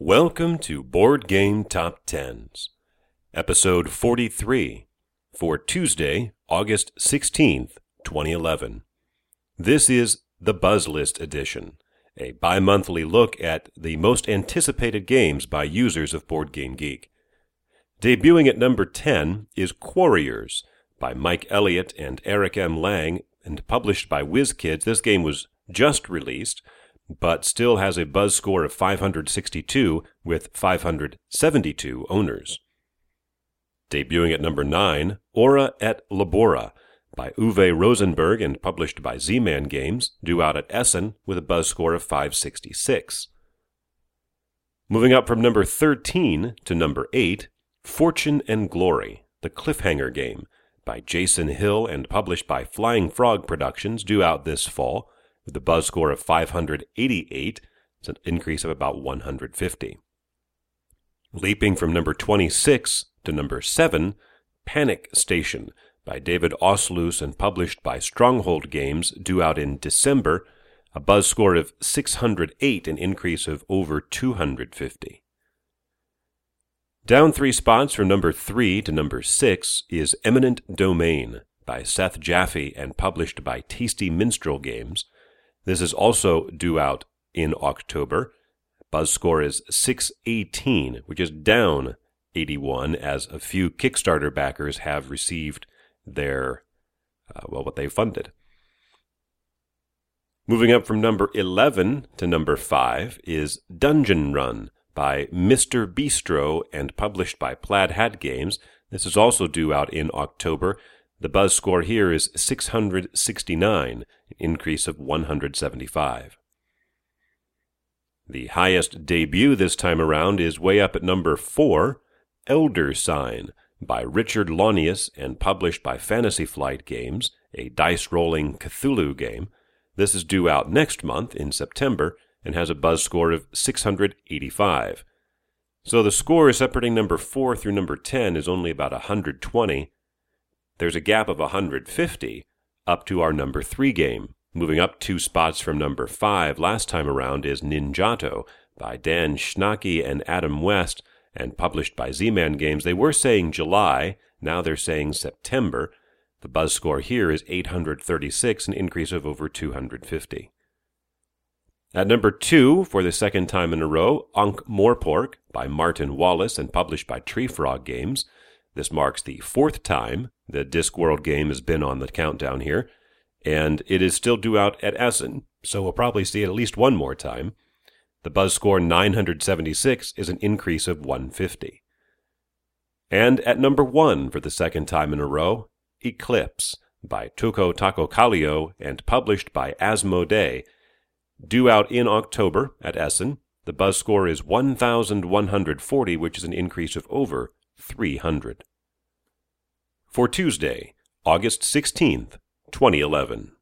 Welcome to Board Game Top Tens, episode 43 for Tuesday, August 16th, 2011. This is the Buzz List edition, a bi monthly look at the most anticipated games by users of Board Game Geek. Debuting at number 10 is Quarriors by Mike Elliott and Eric M. Lang and published by WizKids. This game was just released but still has a buzz score of 562 with 572 owners. Debuting at number 9, Ora et Labora by Uwe Rosenberg and published by Z-Man Games, due out at Essen with a buzz score of 566. Moving up from number 13 to number 8, Fortune and Glory, the Cliffhanger Game by Jason Hill and published by Flying Frog Productions, due out this fall with a buzz score of 588. It's an increase of about 150. Leaping from number 26 to number 7, Panic Station by David Ausloos and published by Stronghold Games, due out in December, a buzz score of 608, an increase of over 250. Down three spots from number 3 to number 6 is Eminent Domain by Seth Jaffe and published by Tasty Minstrel Games, this is also due out in October. Buzz score is 618, which is down 81, as a few Kickstarter backers have received their, uh, well, what they funded. Moving up from number 11 to number 5 is Dungeon Run by Mr. Bistro and published by Plaid Hat Games. This is also due out in October. The buzz score here is 669, an increase of 175. The highest debut this time around is way up at number 4, Elder Sign, by Richard Launius and published by Fantasy Flight Games, a dice rolling Cthulhu game. This is due out next month in September and has a buzz score of 685. So the score separating number 4 through number 10 is only about 120, there's a gap of 150 up to our number three game. Moving up two spots from number five last time around is Ninjato by Dan Schnake and Adam West and published by Z-Man Games. They were saying July, now they're saying September. The buzz score here is 836, an increase of over 250. At number two, for the second time in a row, Ankh Morpork by Martin Wallace and published by Treefrog Games. This marks the fourth time the Discworld game has been on the countdown here, and it is still due out at Essen, so we'll probably see it at least one more time. The buzz score 976 is an increase of 150. And at number one for the second time in a row, Eclipse by Touko Taco and published by Asmodee. Due out in October at Essen, the buzz score is 1,140, which is an increase of over 300. For Tuesday, August 16th, 2011.